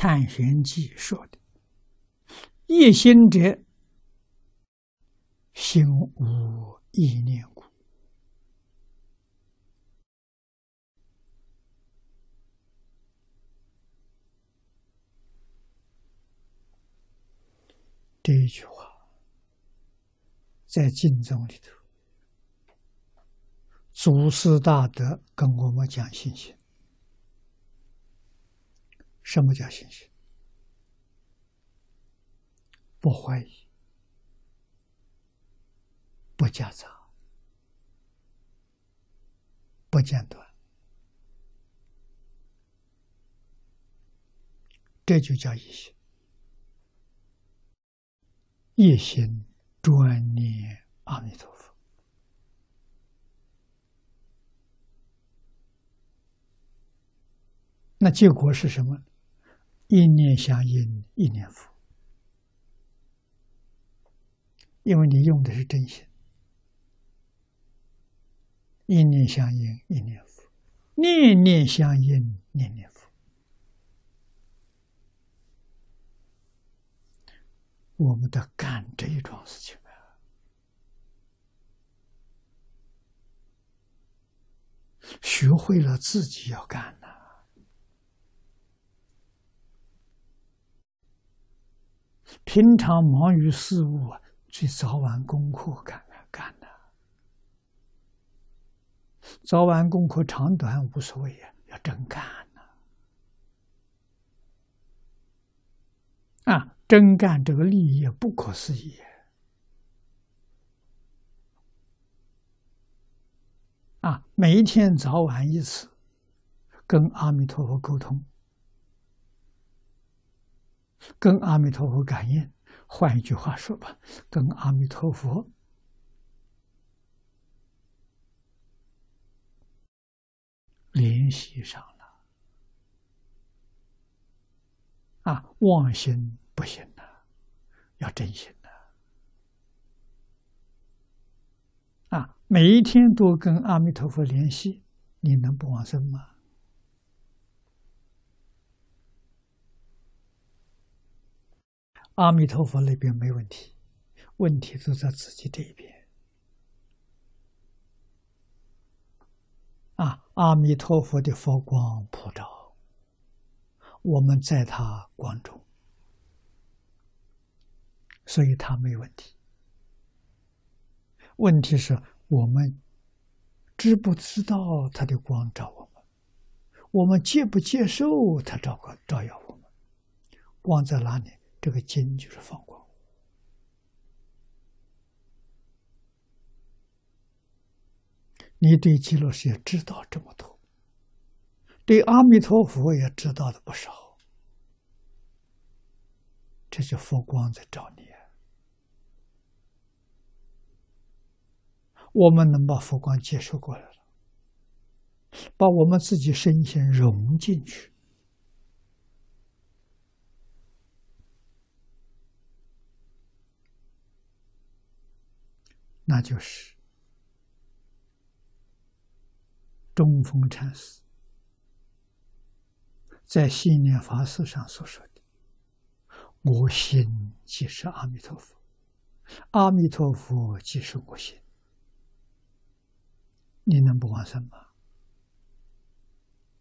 探玄记》说的：“一心者，心无意念故。”这一句话在经中里头，祖师大德跟我们讲信心。什么叫信心？不怀疑，不夹杂，不间断，这就叫一心。一心专念阿弥陀佛。那结果是什么？一念相应，一念佛，因为你用的是真心。一念相应，一念佛；念念相应，念念佛。我们得干这一桩事情啊！学会了自己要干。平常忙于事务啊，去早晚功课干干的，早晚功课长短无所谓啊，要真干呐！啊，真干这个利益不可思议啊！每一天早晚一次，跟阿弥陀佛沟通。跟阿弥陀佛感应，换一句话说吧，跟阿弥陀佛联系上了。啊，妄心不行的，要真心的。啊，每一天都跟阿弥陀佛联系，你能不往生吗？阿弥陀佛那边没问题，问题都在自己这一边。啊，阿弥陀佛的佛光普照，我们在他光中，所以他没问题。问题是我们知不知道他的光照我们？我们接不接受他照光照耀我们？光在哪里？这个金就是放光，你对极乐世界知道这么多，对阿弥陀佛也知道的不少，这就佛光在照你。我们能把佛光接收过来了，把我们自己身心融进去。那就是中峰禅师在信念法师上所说的：“我心即是阿弥陀佛，阿弥陀佛即是我心。”你能不往生吗？